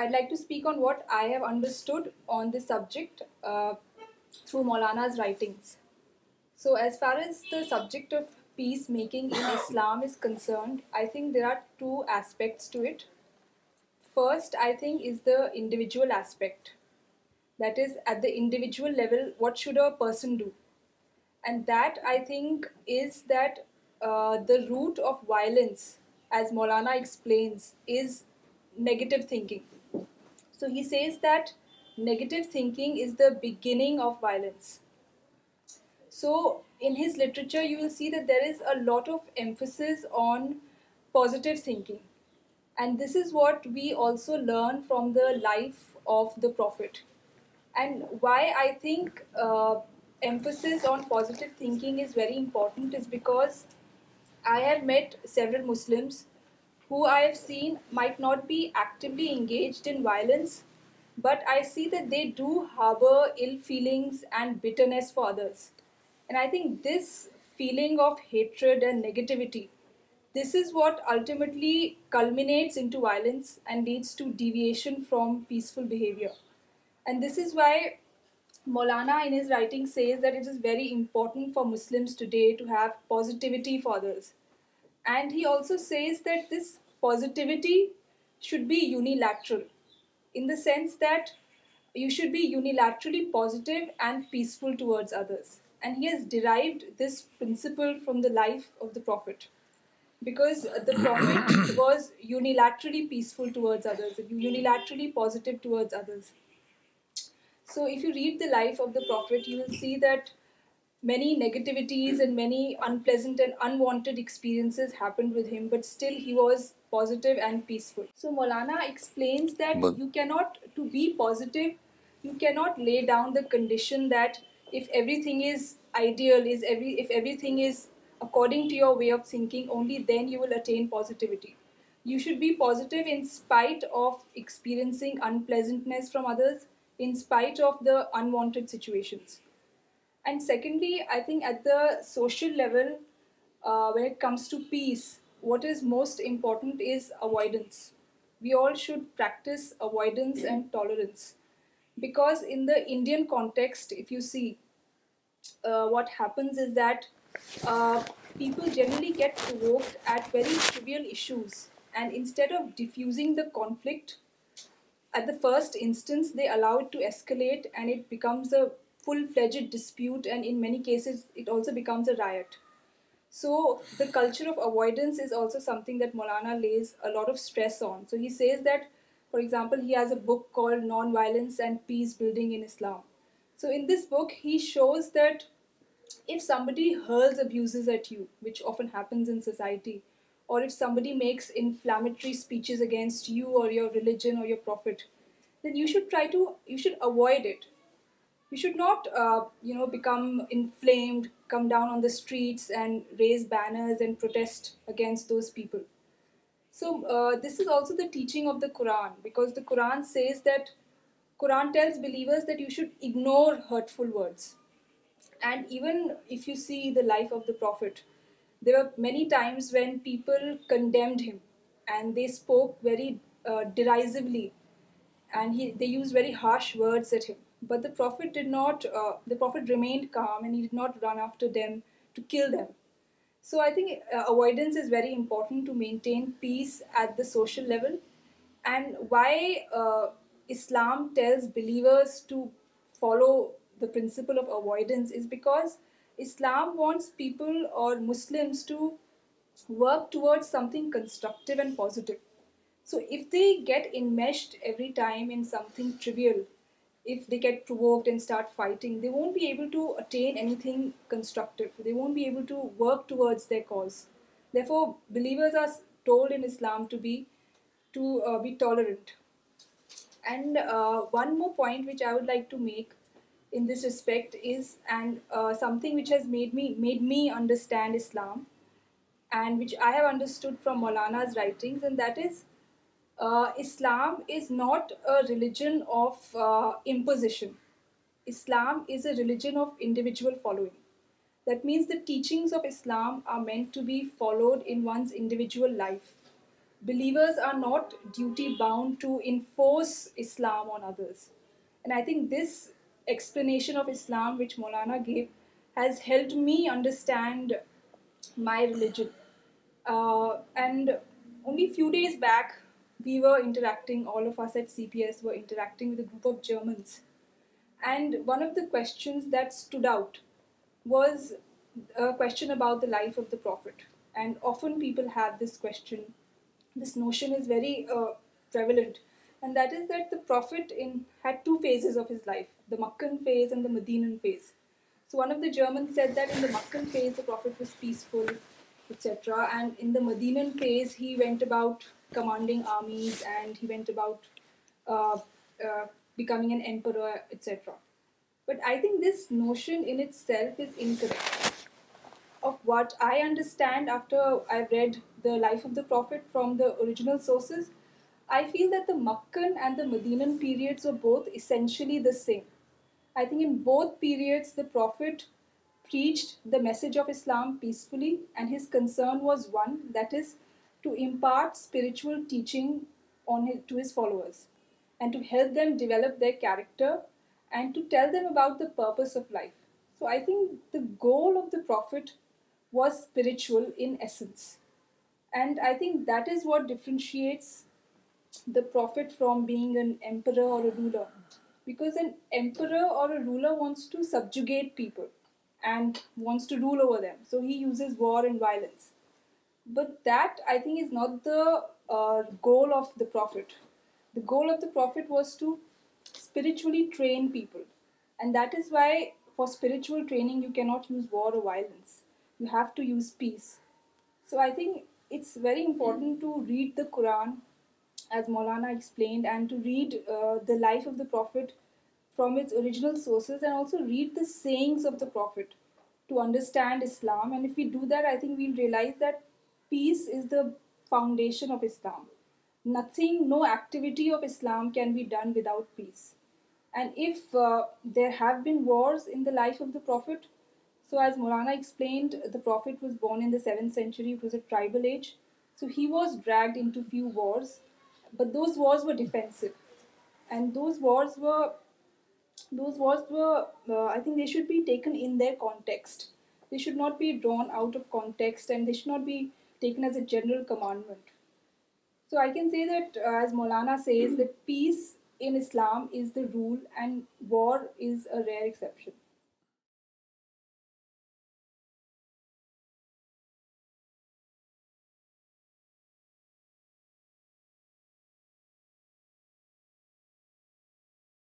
I'd like to speak on what I have understood on this subject uh, through Maulana's writings. So as far as the subject of peacemaking in Islam is concerned, I think there are two aspects to it. First, I think, is the individual aspect. That is, at the individual level, what should a person do? And that, I think, is that uh, the root of violence, as Maulana explains, is negative thinking. So he says that negative thinking is the beginning of violence. So in his literature, you will see that there is a lot of emphasis on positive thinking. And this is what we also learn from the life of the Prophet. And why I think uh, emphasis on positive thinking is very important is because I have met several Muslims who I have seen might not be actively engaged in violence, but I see that they do harbor ill feelings and bitterness for others. And I think this feeling of hatred and negativity, this is what ultimately culminates into violence and leads to deviation from peaceful behavior. And this is why Maulana in his writing says that it is very important for Muslims today to have positivity for others. And he also says that this positivity should be unilateral, in the sense that you should be unilaterally positive and peaceful towards others. And he has derived this principle from the life of the Prophet, because the Prophet was unilaterally peaceful towards others, unilaterally positive towards others. So if you read the life of the Prophet, you will see that Many negativities and many unpleasant and unwanted experiences happened with him, but still he was positive and peaceful. So Maulana explains that to be positive, you cannot lay down the condition that if everything is ideal, if everything is according to your way of thinking, only then you will attain positivity. You should be positive in spite of experiencing unpleasantness from others, in spite of the unwanted situations. And secondly, I think at the social level, uh, when it comes to peace, what is most important is avoidance. We all should practice avoidance and tolerance. Because in the Indian context, if you see, uh, what happens is that uh, people generally get provoked at very trivial issues, and instead of diffusing the conflict at the first instance, they allow it to escalate and it becomes a full-fledged dispute, and in many cases it also becomes a riot. So the culture of avoidance is also something that Maulana lays a lot of stress on. So he says that, for example, he has a book called Nonviolence and Peace Building in Islam. So in this book, he shows that if somebody hurls abuses at you, which often happens in society, or if somebody makes inflammatory speeches against you or your religion or your prophet, then you should avoid it. We should not, uh, become inflamed, come down on the streets and raise banners and protest against those people. So uh, this is also the teaching of the Quran, because the Quran says that, Quran tells believers that you should ignore hurtful words. And even if you see the life of the Prophet, there were many times when people condemned him and they spoke very uh, derisively, and they used very harsh words at him. But the Prophet did not, uh, the Prophet remained calm and he did not run after them to kill them. So I think uh, avoidance is very important to maintain peace at the social level. And why uh, Islam tells believers to follow the principle of avoidance is because Islam wants people or Muslims to work towards something constructive and positive. So if they get enmeshed every time in something trivial, if they get provoked and start fighting, they won't be able to attain anything constructive. They won't be able to work towards their cause. Therefore, believers are told in Islam to be uh, tolerant. And uh, one more point which I would like to make in this respect is, and uh, something which has made me understand Islam, and which I have understood from Maulana's writings, and that is uh, Islam is not a religion of uh, imposition. Islam is a religion of individual following. That means the teachings of Islam are meant to be followed in one's individual life. Believers are not duty bound to enforce Islam on others. And I think this explanation of Islam which Maulana gave has helped me understand my religion. Uh, and only a few days back, we were interacting, all of us at CPS were interacting with a group of Germans. And one of the questions that stood out was a question about the life of the Prophet. And often people have this question, this notion is very uh, prevalent. And that is that the Prophet had two phases of his life, the Makkan phase and the Madinan phase. So one of the Germans said that in the Makkan phase, the Prophet was peaceful, etc. And in the Madinan phase, he went about commanding armies and اباؤٹرا but I think this notion stand after life of the prophet from the original sources I feel that the Meccan and the Medinan essentially the same I think periods prophet reached message of Islam peacefully and his concern was one that is to impart spiritual teaching to his followers and to help them develop their character and to tell them about the purpose of life. So I think the goal of the Prophet was spiritual in essence. And I think that is what differentiates the Prophet from being an emperor or a ruler. Because an emperor or a ruler wants to subjugate people and wants to rule over them. So he uses war and violence. But that, I think, is not the uh, goal of the Prophet. The goal of the Prophet was to spiritually train people. And that is why for spiritual training, you cannot use war or violence. You have to use peace. So I think it's very important to read the Quran, as Maulana explained, and to read uh, the life of the Prophet from its original sources, and also read the sayings of the Prophet to understand Islam. And if we do that, I think we'll realize that peace is the foundation of Islam. No activity of Islam can be done without peace. And if uh, there have been wars in the life of the Prophet, so as Maulana explained, the Prophet was born in the 7th century, it was a tribal age. So he was dragged into few wars, but those wars were defensive. And those wars were uh, I think they should be taken in their context. They should not be drawn out of context, and they should not be general peace in Islam is the rule war is a